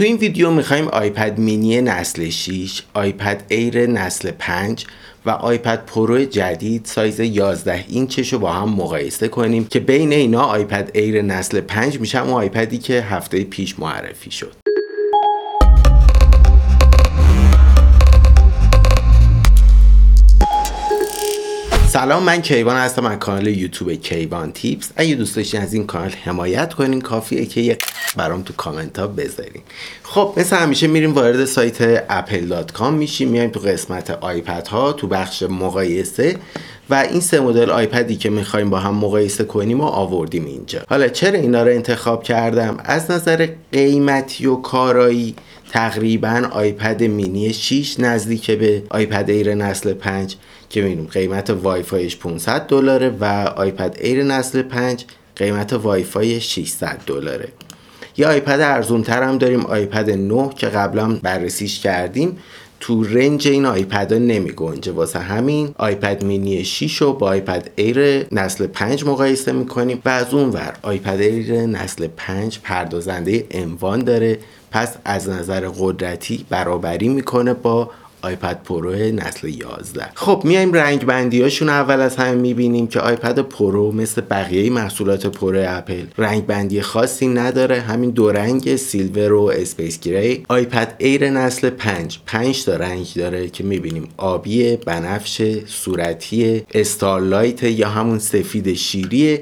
تو این ویدیو می‌خوایم آیپد مینی نسل 6 آیپد ایر نسل 5 و آیپد پرو جدید سایز 11 اینچش رو با هم مقایسه کنیم که بین اینا آیپد ایر نسل 5 میشه اون آیپدی که هفته پیش معرفی شد. سلام من کیوان هستم از کانال یوتیوب کیوان تیپس. اگه دوست داشتین از این کانال حمایت کنین کافیه که یک برام تو کامنت ها بذارین. خب مثل همیشه میریم وارد سایت apple.com میشیم میایم تو قسمت آیپد ها تو بخش مقایسه و این سه مدل آیپدی که می‌خوایم با هم مقایسه کنیم و آوردیم اینجا. حالا چرا اینا رو انتخاب کردم؟ از نظر قیمتی و کارایی تقریبا آیپد مینی 6 نزدیک به آیپد ایر نسل 5 که می‌بینیم قیمت وای فایش 500 دلاره و آیپد ایر نسل 5 قیمت وای فای 600 دلاره. یه آیپد ارزون تر هم داریم آیپد 9 که قبلا بررسیش کردیم. تو range این آیپد ها نمی گنجه. واسه همین آیپد مینی 6 رو با آیپد ایر نسل 5 مقایسه می‌کنیم و از اون ور آیپد ایر نسل 5 پردازنده M1 داره. پس از نظر قدرتی برابری می‌کنه با آیپد پرو نسل 11 خب میایم رنگ بندی هاشون اول از همه می‌بینیم که آیپد پرو مثل بقیه محصولات پرو اپل. رنگ بندی خاصی نداره همین دو رنگ silver و space gray. آیپد ایر نسل 5 5 تا رنگ داره که می‌بینیم. آبی بنفش صورتی starlight یا همون سفید شیریه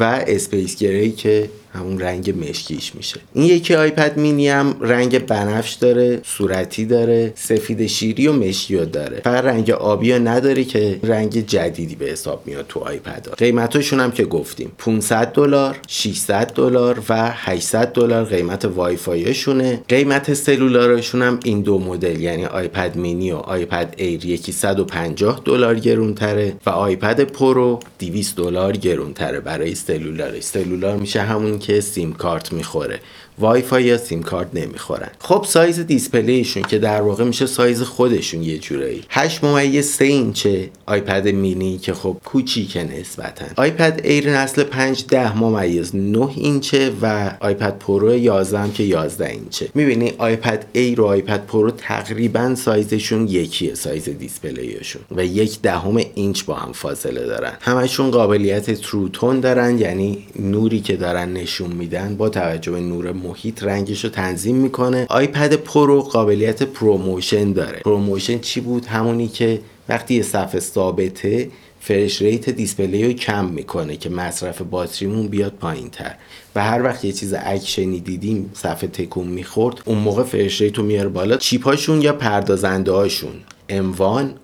و space gray که همون رنگ مشکیش میشه. این یکی آیپد مینی هم رنگ بنفش داره صورتی داره سفید شیری و مشکی داره. فقط رنگ آبی ها نداره که رنگ جدیدی به حساب میاد تو آیپد ها. قیمتاشون هم که گفتیم. 500 دلار 600 دلار و 800 دلار قیمت وای فایشونه قیمت cellular شون هم این دو مدل یعنی آیپد مینی و آیپد ایر یکی 150 دلار گرونتره و آیپد پرو 200 دلار گرونتره برای cellular ش cellular میشه همون که سیم کارت می‌خوره. وای فای یا سیم کارت نمی‌خورن. خب سایز display شون که در واقع میشه سایز خودشون یه جورایی. 8 ممیز 3 اینچه آیپد مینی که خب کوچیکه نسبتا. آیپد ایر نسل 5 10 ممیز 9 اینچه و آیپد پرو 11 هم که 11 اینچه. می‌بینی آیپد ایر و آیپد پرو تقریبا سایزشون یکیه سایز display شون. و یک دهم اینچ با هم فاصله دارن. همشون قابلیت True Tone دارن یعنی نوری که دارن نشون میدن با توجه به نور محیط رنگش رو تنظیم می‌کنه. آیپد پرو قابلیت ProMotion داره. ProMotion چی بود؟ همونی که وقتی یه صفحه ثابته refresh rate display رو کم می‌کنه که مصرف باتریمون بیاد پایین تر و هر وقت یه چیز اکشنی دیدیم صفحه تکون می‌خورد اون موقع refresh rate رو میاره بالا. چیپاشون یا پردازنده هاشون M1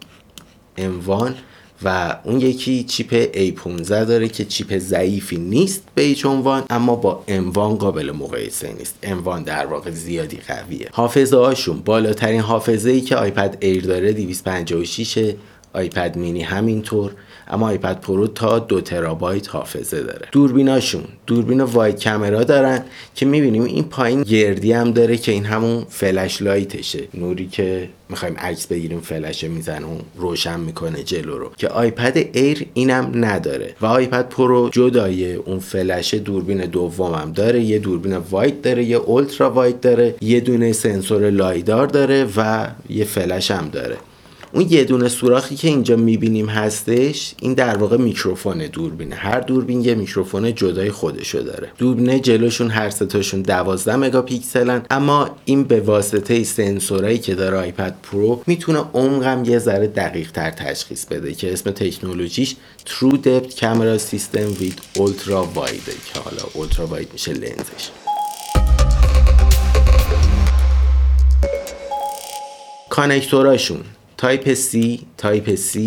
M1 و اون یکی چیپ A15 داره که چیپ ضعیفی نیست به هیچ عنوان اما با M1 قابل مقایسه نیست. M1 در واقع زیادی قویه. حافظه هاشون بالاترین حافظه ای که آیپد ایر داره 256 آیپد مینی همینطور. اما آیپد پرو تا دو ترابایت حافظه داره. دوربیناشون دوربین wide camera دارن که می‌بینیم این پایین گردی هم داره که این همون flashlight شه. نوری که می‌خوایم عکس بگیریم فلشه می‌زنه و روشن می‌کنه جلو رو. که آیپد ایر اینم نداره. و آیپد پرو جدای اون فلش دوربین دومم داره. یه دوربین wide داره یه ultra wide داره یه دونه سنسور LiDAR داره و یه فلش هم داره. اون یه دونه سوراخی که اینجا می‌بینیم هستش این در واقع میکروفون دوربینه هر دوربین یه میکروفون جدای خودشو داره. دوربینه جلوشون هر ستاشون 12 مگاپیکسلن. اما این به واسطه سنسورایی که داره آیپد پرو می‌تونه عمقم یه ذره دقیق تر تشخیص بده که اسم تکنولوژیش True Depth Camera System with Ultra Wide. که حالا Ultra Wide میشه لنزش. connector اشون. Type C Type C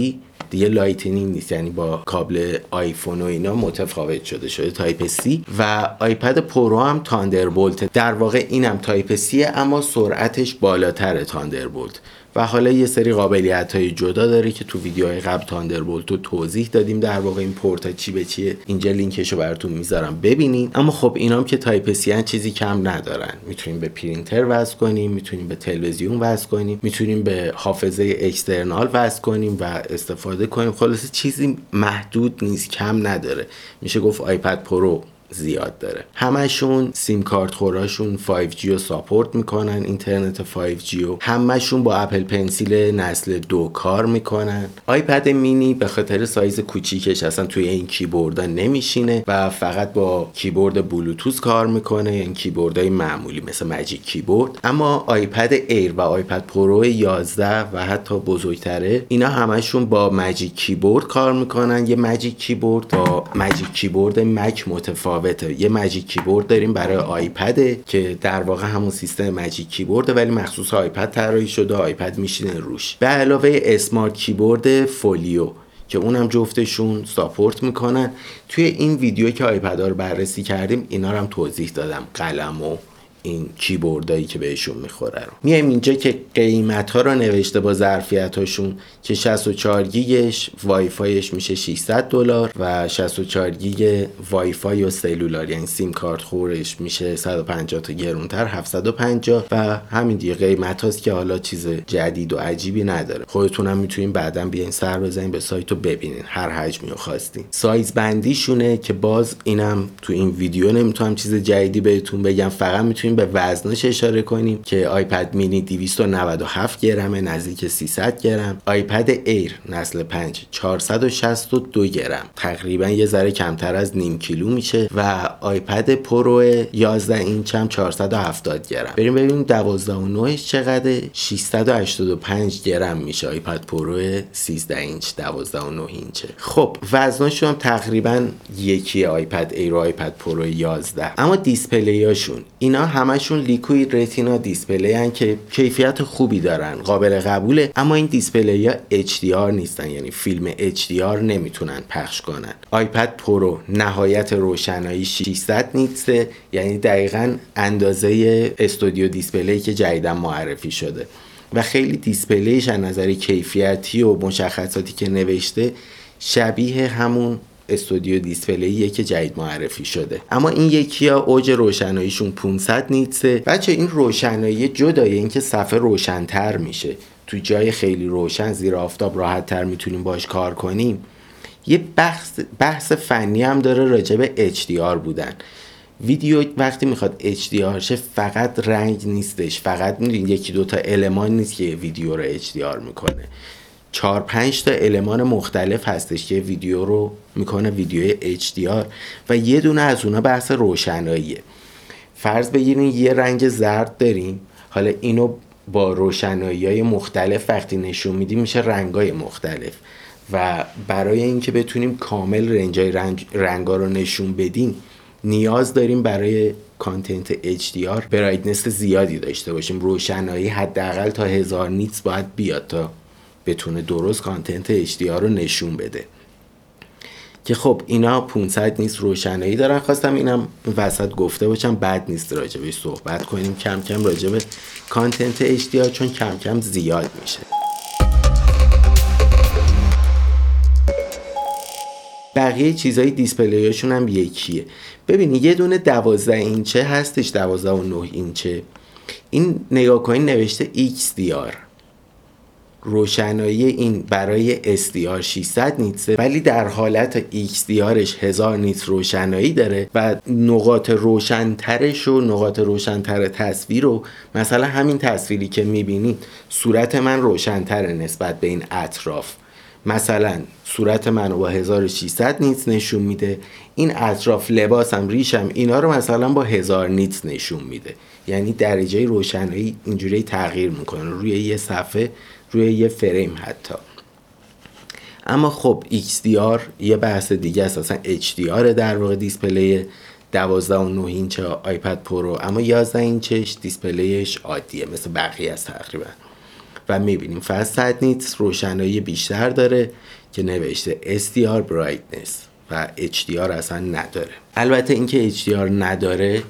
دیگه Lightning نیست. یعنی با کابل آیفون و اینا متفاوت شده شده Type C. و آیپد پرو هم Thunderbolt. در واقع اینم Type C اما سرعتش بالاتر Thunderbolt. و حالا یه سری قابلیت های جدا داره که تو ویدیوهای قبل Thunderbolt رو توضیح دادیم در واقع این پورت چی به چیه. اینجا لینکش رو براتون می‌ذارم ببینین اما خب اینام که Type C چیزی کم ندارن. می‌تونیم به پرینتر وصل کنیم می‌تونیم به تلویزیون وصل کنیم می‌تونیم به حافظه external وصل کنیم و استفاده کنیم. خلاصه چیزی محدود نیست کم نداره. میشه گفت آیپد پرو زیاد داره. همشون سیم کارت خوراشون 5G رو support می‌کنن اینترنت 5G رو. همشون با Apple Pencil نسل دو کار می‌کنن. آیپد مینی به خاطر سایز کوچیکش اصلا توی این کیبوردا نمیشینه و فقط با کیبورد بلوتوث کار می‌کنه این یعنی کیبوردهای معمولی مثل Magic Keyboard. اما آیپد ایر و آیپد پرو 11 و حتی بزرگتره اینا همشون با Magic Keyboard کار می‌کنن. یه Magic Keyboard با Magic Keyboard مک متفاوته یه Magic Keyboard داریم برای آیپده که در واقع همون سیستم Magic Keyboard ه ولی مخصوص آیپد طراحی شده آیپد میشینه روش. به علاوه Smart Keyboard Folio که اونم جفتشون support می‌کنن. توی این ویدیو که آیپد رو بررسی کردیم اینا رو هم توضیح دادم. قلم و این کیبوردایی که بهشون می‌خوره رو. میایم اینجا که قیمت ها رو نوشته با ظرفیت هاشون که 64 گیگش وای فایش میشه 600 دلار و 64 گیگ وای فای و Cellular یعنی سیم کارت خورش میشه 150 تا گرونتر 750 و همین دیگه قیمت هاست که حالا چیز جدید و عجیبی نداره. خودتون هم می‌تونین بعدا بیاین سر بزنین به سایت رو ببینین هر حجمی رو خواستین. سایز بندیشونه که باز اینم تو این ویدیو نمی‌تونم چیز جدیدی بهتون بگم فقط می‌تونین به وزنش اشاره کنیم که آیپد مینی 297 گرمه نزدیک 300 گرم. آیپد ایر نسل 5 462 گرم. تقریبا یه ذره کمتر از نیم کیلو میشه و آیپد پرو 11 اینچ هم 470 گرم. بریم ببینیم 12 و 9 چقدر 685 گرم میشه. آیپد پرو 13 اینچ 12 و 9 اینچه خب وزنش هم تقریبا یکی آیپد ایر و آیپد پرو 11 اما display اشون اینا همشون Liquid Retina display هن که کیفیت خوبی دارن قابل قبوله اما این display ها HDR نیستن یعنی فیلم HDR نمی‌تونن پخش کنن. آیپد پرو نهایت روشنایی 600 nits ه یعنی دقیقا اندازه Studio Display که جدیدا معرفی شده. و خیلی دیسپلیش از نظر کیفیتی و مشخصاتی که نوشته شبیه همون استودیو دیسپلیه که جدید معرفی شده. اما این یکی ها اوج روشناییشون 500 نیتسه. بچه این روشنایی جدای اینکه صفحه روشنتر میشه. تو جای خیلی روشن زیر آفتاب راحت تر می‌تونیم باش کار کنیم. یه بحث, بحث فنی هم داره راجع به HDR بودن. ویدیو وقتی می‌خواد HDR شه فقط رنگ نیستش. فقط می‌دونید یکی دوتا المان نیست که ویدیو رو HDR می‌کنه. چهار پنج تا المان مختلف هستش که ویدیو رو می‌کنه ویدیو HDR و یه دونه از اونا بحث روشناییه. فرض بگیرین یه رنگ زرد داریم حالا اینو با روشنایی های مختلف وقتی نشون میدیم میشه رنگ های مختلف و برای اینکه بتونیم کامل رنج های رنگ رنگا رو نشون بدیم نیاز داریم برای کانتنت HDR برایتنس زیادی داشته باشیم. روشنایی حداقل تا هزار نیتس باید بیاد تا بتونه درست کانتنت HDR رو نشون بده. که خب اینا 500 نیست روشنایی دارن. خواستم اینم وسط گفته باشم بد نیست راجبش صحبت کنیم. کم کم راجب کانتنت HDR چون کم کم زیاد میشه. بقیه چیزهای دیسپلیاشون هم یکیه. ببینید یه دونه 12 اینچه هستش 12 و 9 اینچه. این نگاه کنین نوشته XDR روشنایی این برای SDR 600 نیتسه ولی در حالت XDRش 1000 نیت روشنایی داره و نقاط روشنترش و نقاط روشنتر تصویر رو مثلا همین تصویری که می‌بینید صورت من روشنتره نسبت به این اطراف. مثلا صورت من با 1600 نیتس نشون میده این اطراف لباسم ریشم اینا رو مثلا با 1000 نیتس نشون میده. یعنی درجه روشنایی اینجوری تغییر می‌کنه. روی یه صفحه روی یه فریم حتی. اما خب XDR یه بحث دیگه است. اصلا HDR در واقع display 12 و 9 اینچ آیپد پرو اما 11 اینچش display ش عادیه مثل بقیه است تقریبا. و می‌بینیم فست nits روشنایی بیشتر داره که نوشته SDR brightness و HDR اصلا نداره. البته اینکه HDR نداره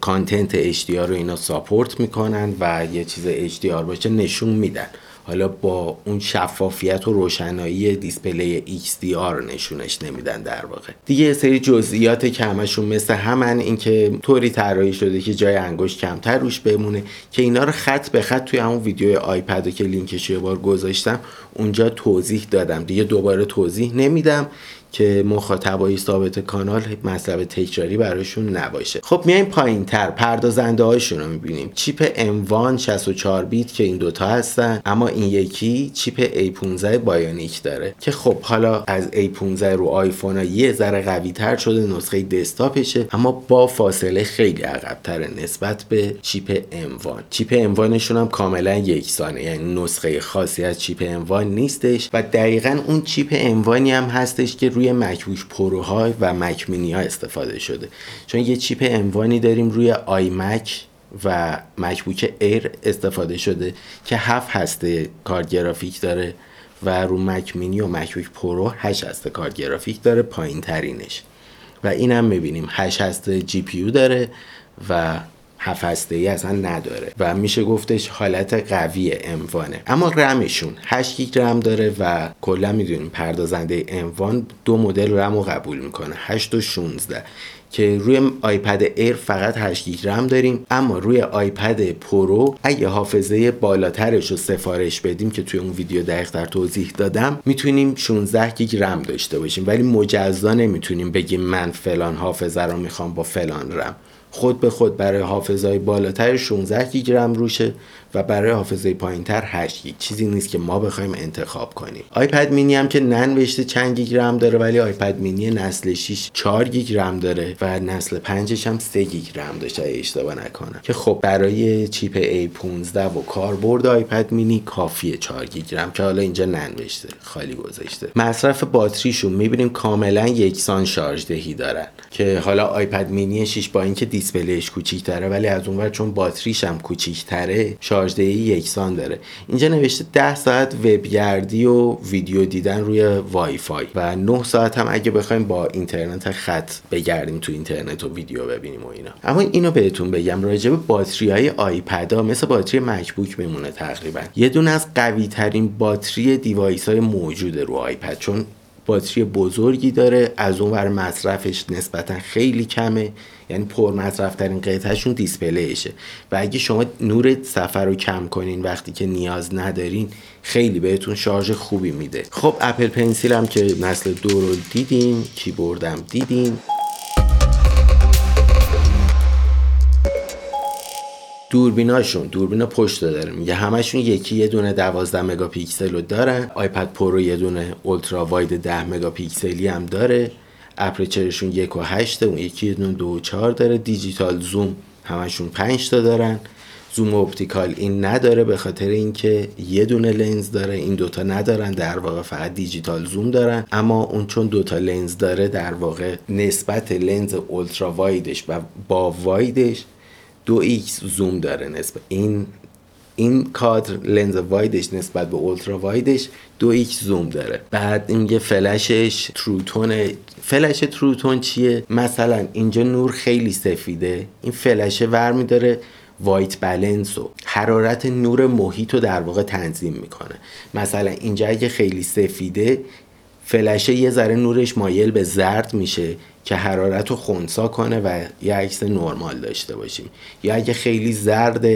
content HDR رو اینا support می‌کنن و یه چیز HDR باشه نشون میدن. حالا با اون شفافیت و روشنایی display XDR نشونش نمیدن در واقع. دیگه سری جزئیات که همشون مثل همن اینکه طوری طراحی شده که جای انگشت کمتر روش بمونه که اینا رو خط به خط توی همون ویدیو آیپد که لینکش یه بار گذاشتم اونجا توضیح دادم. دیگه دوباره توضیح نمیدم. که مخاطبای ثابت کانال مطلب تکراری براشون نباشه. خب میایم پایین تر پردازنده هاشون رو می‌بینیم. چیپ M1 64 بیت که این دوتا هستن اما این یکی چیپ A15 بایونیک داره. که خب حالا از A15 رو آیفون ها یه ذره قوی تر شده نسخه desktop شه اما با فاصله خیلی عقب تره نسبت به چیپ M1 چیپ M1 هم کاملا یکسانه یعنی نسخه خاصی از چیپ M1 نیستش و دقیقا اون چیپ M1 هم هستش که روی مکبوک پروها و مک مینی ها استفاده شده. چون یه چیپ M1 داریم روی آی مک و مکبوک ایر استفاده شده که هفت هسته کارت گرافیک داره و رو مک مینی و مکبوک پرو 8 هسته کارت گرافیک داره پایین ترینش و اینم می‌بینیم. 8 هسته GP داره و هفت هسته ای اصلا نداره. و میشه گفتش حالت قوی M1 ه اما رمشون 8 گیگ رم داره و کلا می‌دونیم پردازنده M1 دو مدل رم رو قبول می‌کنه. 8 و 16 که روی آیپد ایر فقط 8 گیگ رم داریم. اما روی آیپد پرو اگه حافظه بالاترش رو سفارش بدیم که توی اون ویدیو دقیق در توضیح دادم می‌تونیم 16 گیگ رم داشته باشیم. ولی مجزا نمی‌تونیم بگیم من فلان حافظه رو می‌خوام با فلان رم. خود به خود برای حافظه بالاتر 16 گیگ رم روشه. و برای حافظه پایینتر 8 گیگ چیزی نیست که ما بخوایم انتخاب کنیم. آیپد مینی هم که ننوشته چند گیگ رم داره ولی آیپد مینی نسل 6 4 گیگ رم داره و نسل 5 هم 3 گیگ رم داشته اشتباه نکنم. که خب برای چیپ A15 و کاربرد آیپد مینی کافیه 4 گیگ رم که حالا اینجا ننوشته خالی گذاشته. مصرف باتریشون می‌بینیم کاملا یکسان شارژ دهی دارن. که حالا آیپد مینی 6 با اینکه display ش کوچیک‌تره ولی از اونور چون باتریش هم کوچیک‌تره شارژدهی یکسان داره. اینجا نوشته 10 ساعت وبگردی و ویدیو دیدن روی وای فای و 9 ساعت هم اگه بخوایم با اینترنت خط بگردیم تو اینترنت و ویدیو ببینیم و اینا. اما اینو بهتون بگم راجع به باتری های آیپد ها مثل باتری مکبوک میمونه تقریبا. یه دونه از قوی ترین باتری device های موجوده رو آیپد چون باتری بزرگی داره از اون ور مصرفش نسبتا خیلی کمه. یعنی پر مصرف ترین قطعهشون display شه. و اگه شما نور صفحه رو کم کنین وقتی که نیاز ندارین خیلی بهتون شارژ خوبی میده. خب اپل پنسیل هم که نسل دو رو دیدین کیبوردم دیدین. دوربیناشون دوربین پشت داره. میگه همشون یکی یه دونه 12 مگاپیکسل رو دارن. آیپد پرو یه دونه ultra wide 10 مگاپیکسلی هم داره. aperture شون یک و هشته اون یکی دونه دو و چهار داره. digital zoom همشون پنج تا دارن. zoom optical این نداره به خاطر اینکه یه دونه لنز داره. این دوتا ندارن در واقع فقط digital zoom دارن. اما اون چون دوتا لنز داره در واقع نسبت لنز ultra wide ش و با wide ش دو x زوم داره نسبت. این این کادر لنز wide ش نسبت به ultra wide ش دو x زوم داره. بعد میگه فلشش True Tone فلش True Tone چیه؟ مثلا اینجا نور خیلی سفیده. این فلشه ور میداره white balance و حرارت نور محیط رو در واقع تنظیم می‌کنه. مثلا اینجا اگه خیلی سفیده فلشه یه ذره نورش مایل به زرد میشه. که حرارت رو خونسا کنه و یه عکس نرمال داشته باشیم. یا اگه خیلی زرد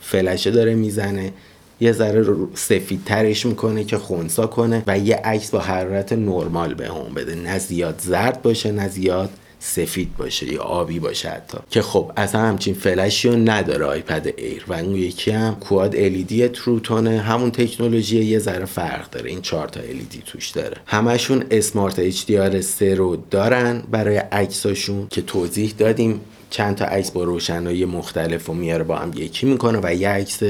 فلشه داره می‌زنه یه ذره سفید ترش می‌کنه که خونسا کنه و یه عکس با حرارت نرمال به هم بده. نه زیاد زرد باشه نه زیاد سفید باشه یا آبی باشه حتی. که خب اصلا همچین فلشی رو نداره آیپد ایر. و اون یکی هم کواد الیدی تروتونه. همون تکنولوژی یه ذره فرق داره. این چهار تا الیدی توش داره. همشون اسمارت اچ دی آر 3 رو دارن برای عکساشون که توضیح دادیم. چند تا عکس با روشنایی مختلف و میاره با هم یکی می‌کنه و یه عکس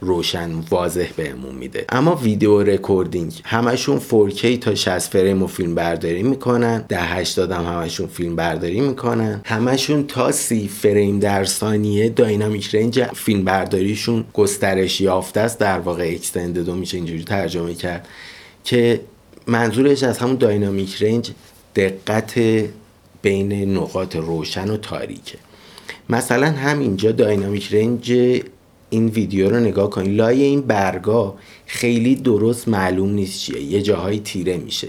روشن واضح بهمون میده. اما video recording همشون 4K تا 60 فریم و فیلم برداری می‌کنن. ده 80 هم همشون فیلم برداری می‌کنن. همشون تا 30 فریم در ثانیه dynamic range فیلم برداریشون گسترش یافته است. در واقع extended میشه اینجوری ترجمه کرد که منظورش از همون dynamic range دقت بین نقاط روشن و تاریکه. مثلا همینجا داینامیک رنج این ویدیو رو نگاه کنید لای این برگا خیلی درست معلوم نیست چیه. یه جاهای تیره میشه.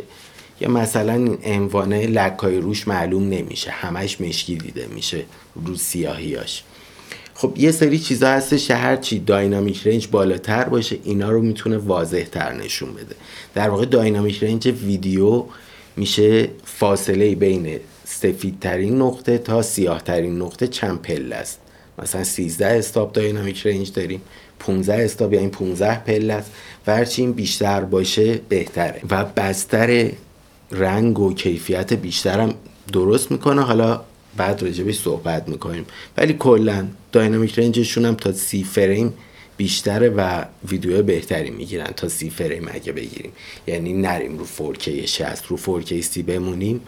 یا مثلا این انوانه لکای روش معلوم نمیشه. همش مشکی دیده میشه رو سیاهیاش. خب یه سری چیزا هستش هر چی داینامیک رنج بالاتر باشه اینا رو می‌تونه واضح تر نشون بده. در واقع داینامیک رنج ویدیو میشه فاصله بین سفیدترین نقطه تا سیاهترین نقطه چند پله است. مثلا 13 استاپ داینامیک رنج داریم. 15 استاپ یعنی 15 پله است و هرچی این بیشتر باشه بهتره. و بستر رنگ و کیفیت بیشترم درست می‌کنه. حالا بعد راجبش صحبت می‌کنیم. ولی کلا داینامیک رنجشون هم تا سی فریم بیشتره و ویدیو بهتری می‌گیرن تا سی فریم اگه بگیریم. یعنی نریم رو 4K 60 رو 4K 30 بمونیم.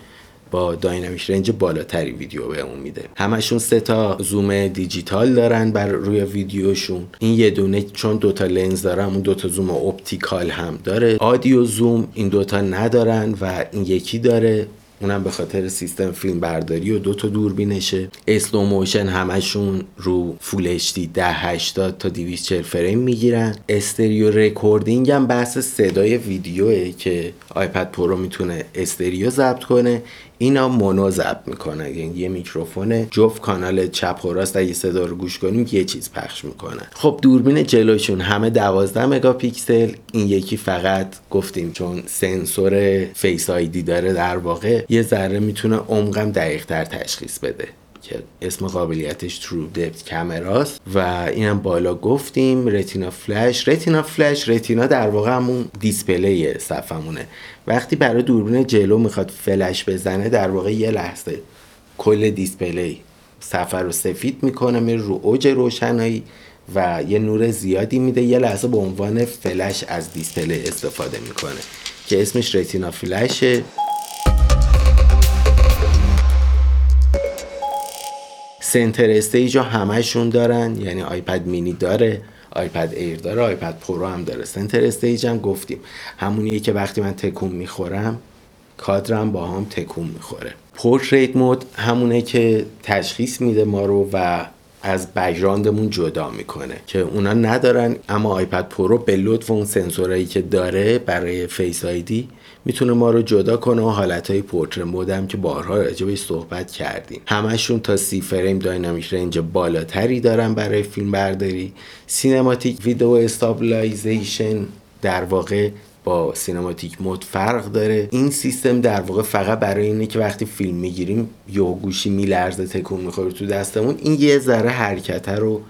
با dynamic range بالاتری ویدیو بهمون میده. همشون سه تا زوم دیجیتال دارن بر روی ویدیوشون. این یه دونه چون دوتا لنز داره اون دوتا zoom optical هم داره. audio zoom این دوتا ندارن و این یکی داره. اونم به خاطر سیستم فیلم برداری و دو تا دوربینشه. slow motion همشون رو Full HD 1080 تا 240 فریم می‌گیرن. stereo recording هم بحث صدای ویدیوه که آیپد پرو می‌تونه stereo ضبط کنه. اینا mono ضبط می‌کنه. یعنی یه میکروفون جفت کانال چپ و راست اگه صدا رو گوش کنیم یه چیز پخش می‌کنه. خب دوربین جلوشون همه 12 مگاپیکسل. این یکی فقط گفتیم چون سنسور Face ID داره در واقع یه ذره می‌تونه عمقم دقیق تر تشخیص بده. که اسم قابلیتش TrueDepth camera ست و اینم بالا گفتیم Retina flash Retina flash Retina در واقع همون display صفحمونه وقتی برای دوربین جلو می‌خواد فلش بزنه در واقع یه لحظه کل display صفحه رو سفید می‌کنه میره رو اوج روشنایی و یه نور زیادی میده. یه لحظه به عنوان فلش از display استفاده می‌کنه که اسمش Retina Flash ه Center Stage ها همشون دارن. یعنی iPad Mini داره iPad Air داره iPad Pro هم داره. Center Stage هم گفتیم. همونیه که وقتی من تکون می‌خورم کادرم با هم تکون می‌خوره. portrait mode همونه که تشخیص میده ما رو و از background مون جدا می‌کنه که اونا ندارن اما iPad Pro به لطف اون سنسورایی که داره برای Face ID می‌تونه ما رو جدا کنه و حالتهای portrait mode م که بارها راجبش صحبت کردیم. همشون تا سی فریم dynamic range بالاتری دارن برای فیلم برداری. cinematic video stabilization در واقع با cinematic mode فرق داره. این سیستم در واقع فقط برای اینه که وقتی فیلم می‌گیریم یا گوشی میلرزه تکون می‌خوره تو دستمون. این یه ذره حرکته رو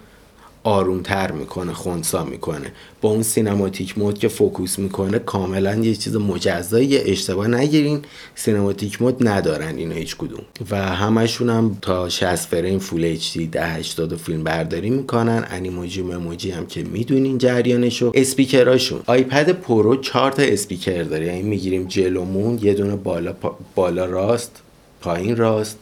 آرومتر می‌کنه خونسا می‌کنه. با اون cinematic mode که focus می‌کنه کاملا یه چیز مجزایی اشتباه نگیرین. cinematic mode ندارن اینا هیچ کدوم. و همشون هم تا 60 فریم Full HD 1080 فیلم برداری می‌کنن. Animoji Memoji هم که می‌دونین جریانشو. speaker اشون. iPad Pro 4 تا اسپیکر داره. یعنی می‌گیریم جلومون یه دونه بالا بالا راست پایین راست.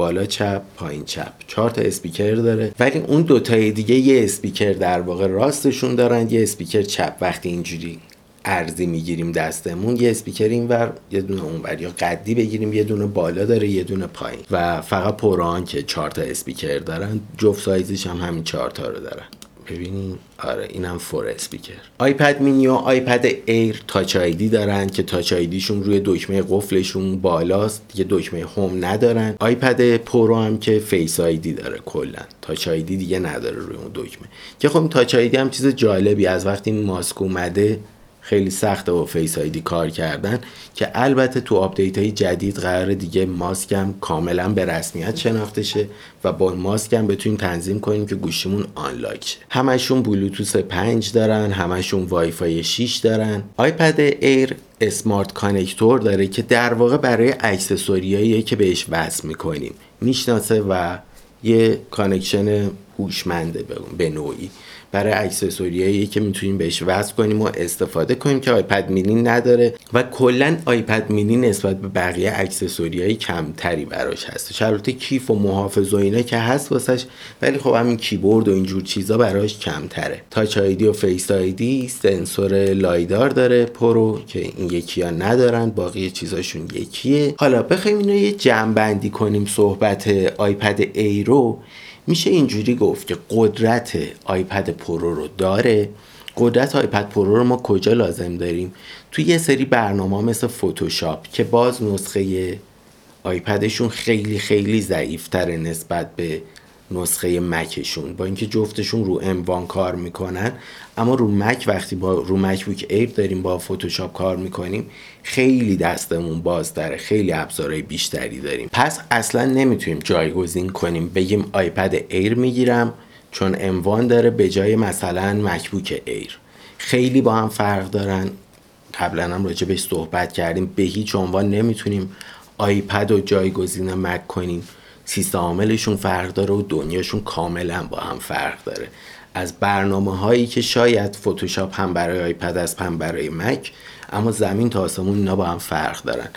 بالا چپ پایین چپ. چهار تا اسپیکر داره. ولی اون دوتای دیگه یه اسپیکر در واقع راستشون دارن یه اسپیکر چپ. وقتی اینجوری عرضی می‌گیریم دستمون یه اسپیکر اینور یه دونه اونور یا قدی بگیریم یه دونه بالا داره یه دونه پایین. و فقط Pro ان که چهار تا اسپیکر دارن. جفت سایزش هم همین چهار تا رو دارن. ببینین آره اینم four speaker iPad Mini و iPad Air Touch ID دارن که Touch ID شون روی دکمه قفلشون بالاست. دیگه دکمه home ندارن. iPad Pro هم که Face ID داره کلا. Touch ID دیگه نداره روی اون دکمه. که خب Touch ID هم چیز جالبی. از وقتی ماسک اومده خیلی سخته با Face ID کار کردن که البته تو update های جدید قراره دیگه ماسکم کاملا به رسمیت شناخته شه و با ماسکم بتونیم تنظیم کنیم که گوشیمون unlock شه. همشون Bluetooth 5 دارن همشون وای فای 6 دارن. iPad Air Smart Connector داره که در واقع برای accessory هایی که بهش وصل می‌کنیم. می‌شناسه و یه connection هوشمنده به نوعی. برای accessory هایی که می‌تونیم بهش وصل کنیم و استفاده کنیم که iPad Mini نداره و کلا iPad Mini نسبت به بقیه accessory های کمتری براش هست. شرط کیف و محافظ و اینا که هست واسش ولی خب همین کیبورد و اینجور چیزا براش کمتره. Touch ID و Face ID سنسور LiDAR داره Pro که این یکی ها ندارن باقی چیزاشون یکیه. حالا بخوایم اینو یه جمع بندی کنیم صحبت iPad Air و میشه اینجوری گفت که قدرت iPad Pro رو داره. قدرت iPad Pro رو ما کجا لازم داریم؟ توی یه سری برنامه مثل فوتوشاپ که باز نسخه iPad شون خیلی خیلی ضعیفتره نسبت به نسخه Mac شون. با اینکه جفتشون رو M1 کار می‌کنن اما رو Mac وقتی با رو Mac Air داریم با فتوشاپ کار می‌کنیم خیلی دستمون باز داره خیلی ابزارهای بیشتری داریم. پس اصلا نمی‌تونیم جایگزین کنیم. بگیم iPad Air می‌گیرم چون M1 داره به جای مثلا MacBook Air خیلی با هم فرق دارن. قبلا هم راجع بهش صحبت کردیم. به هیچ عنوان نمی‌تونیم iPad و جایگزین Mac کنیم. سیستم عاملشون فرق داره و دنیاشون کاملا با هم فرق داره. از برنامه هایی که شاید فتوشاپ هم برای iPad هست هم برای Mac اما زمین تا آسمون اینا با هم فرق دارن.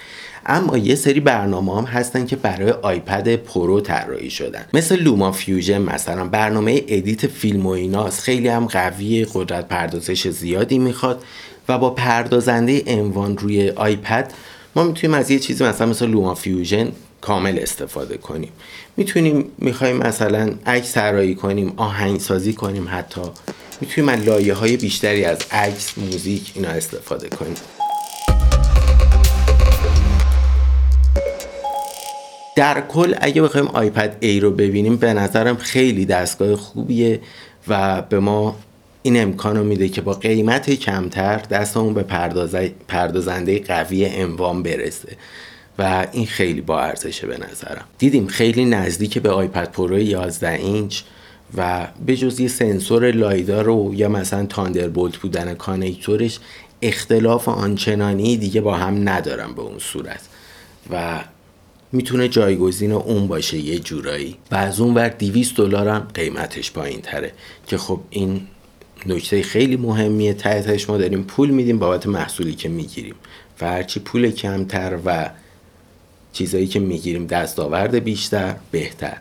اما یه سری برنامه هم هستن که برای iPad Pro طراحی شدن. مثل LumaFusion مثلا برنامه edit فیلم و ایناست. خیلی هم قوی قدرت پردازش زیادی می‌خواد و با پردازنده M1 روی iPad ما می‌تونیم از یه چیزی مثلا مثل LumaFusion کامل استفاده کنیم. می‌تونیم می‌خوایم مثلا عکس طراحی کنیم آهنگسازی کنیم حتی. می‌تونیم از لایه های بیشتری از عکس موزیک اینا استفاده کنیم. در کل اگه بخوایم iPad Air رو ببینیم به نظرم خیلی دستگاه خوبیه و به ما این امکان رو میده که با قیمت کمتر دستمون به پردازنده قوی انوام برسه. و این خیلی با ارزشه به نظرم. دیدیم خیلی نزدیک به iPad Pro 11 اینچ و به جز یه سنسور LiDAR و یا مثلا Thunderbolt بودن connector ش اختلاف آنچنانی دیگه با هم ندارن به اون صورت. و می‌تونه جایگزین اون باشه یه جورایی. و از اون ور 200 دلار هم قیمتش پایین تره. که خب این نکته خیلی مهمیه. تحتش ما داریم پول میدیم بابت محصولی که می‌گیریم. و هرچی پول کمتر و چیزایی که می‌گیریم دستاورد بیشتر بهتر.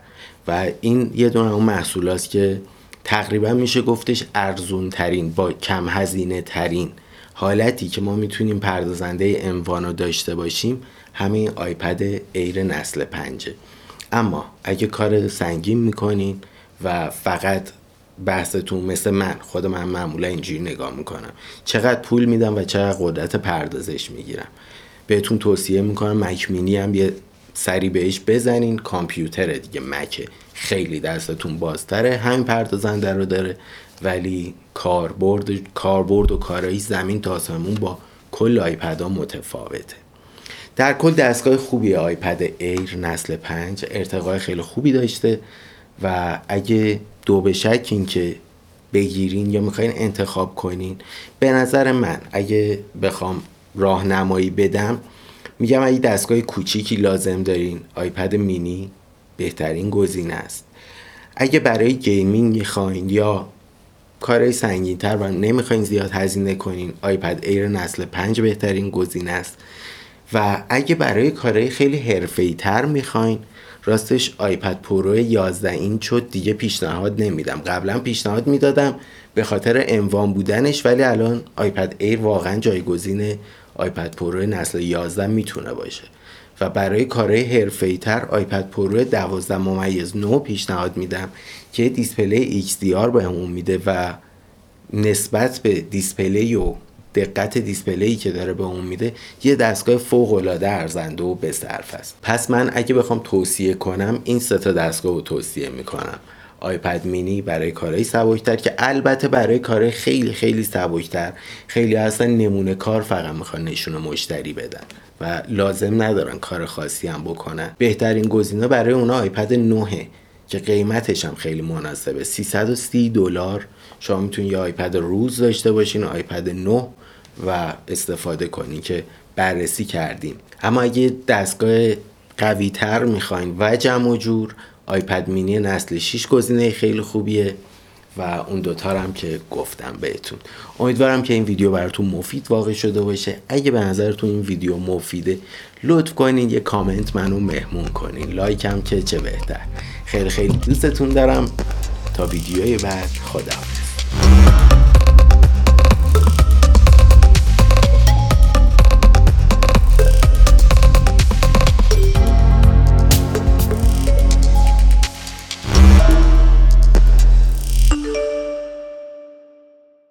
و این یه دونه اون محصولاست که تقریبا میشه گفتش ارزون ترین با کم هزینه ترین حالتی که ما می‌تونیم پردازنده اموانو داشته باشیم همین آیپد ایر نسل پنجه. اما اگه کار سنگین می‌کنین و فقط بحثتون مثل من خود من معمولا اینجوری نگاه می‌کنم. چقدر پول میدم و چقدر قدرت پردازش می‌گیرم. بهتون توصیه می‌کنم مک مینی هم یه سری بهش بزنین. کامپیوتر دیگه مکه خیلی دستتون بازتره. همین پردازنده رو داره. ولی کاربرد کاربرد و کارایی زمین تا آسمون با کل آیپد ها متفاوته. در کل دستگاه خوبی iPad Air نسل 5 ارتقای خیلی خوبی داشته و اگه دو به شک این که بگیرین یا می‌خواین انتخاب کنین به نظر من اگه بخوام راهنمایی بدم میگم اگه دستگاه کوچیکی لازم دارین iPad mini بهترین گزینه است. اگه برای gaming می‌خواین یا کارهای سنگین تر و نمی‌خواین زیاد هزینه کنین iPad Air نسل 5 بهترین گزینه است. و اگه برای کارهای خیلی حرفه‌ای تر می‌خواین راستش iPad Pro 11 اینچ شد دیگه پیشنهاد نمیدم. قبلا پیشنهاد می‌دادم به خاطر all-in-one بودنش ولی الان iPad Air واقعا جایگزین iPad Pro نسل 11 می‌تونه باشه. و برای کارهای حرفه‌ای تر iPad Pro 12 ممیز 9 پیشنهاد میدم که display XDR بهمون میده و نسبت به display و دقت دیسپلی که داره به اون میده یه دستگاه فوق العاده ارزنده و بصرف است. پس من اگه بخوام توصیه کنم این سه تا دستگاه رو توصیه می‌کنم. آیپد مینی برای کارهای سبکتر که البته برای کارهای خیلی خیلی سبکتر. خیلی اصلا نمونه کار فقط می‌خوان نشون مشتری بدن و لازم ندارن کار خاصی هم بکنن. بهترین گزینه برای اونا آیپد 9 که قیمتش هم خیلی مناسبه. 330 دلار. شما می‌تونید یه iPad روز داشته باشین iPad 9 و استفاده کنین که بررسی کردیم اما اگه دستگاه قوی تر می‌خواین و جمع و جور iPad mini نسل 6 گزینه خیلی خوبیه و اون دوتا هم که گفتم بهتون. امیدوارم که این ویدیو براتون مفید واقع شده باشه. اگه به نظرتون این ویدیو مفیده لطف کنین یه کامنت منو مهمون کنین. like هم که چه بهتر. خیلی خیلی دوستتون دارم. تا ویدیوی بعد خدا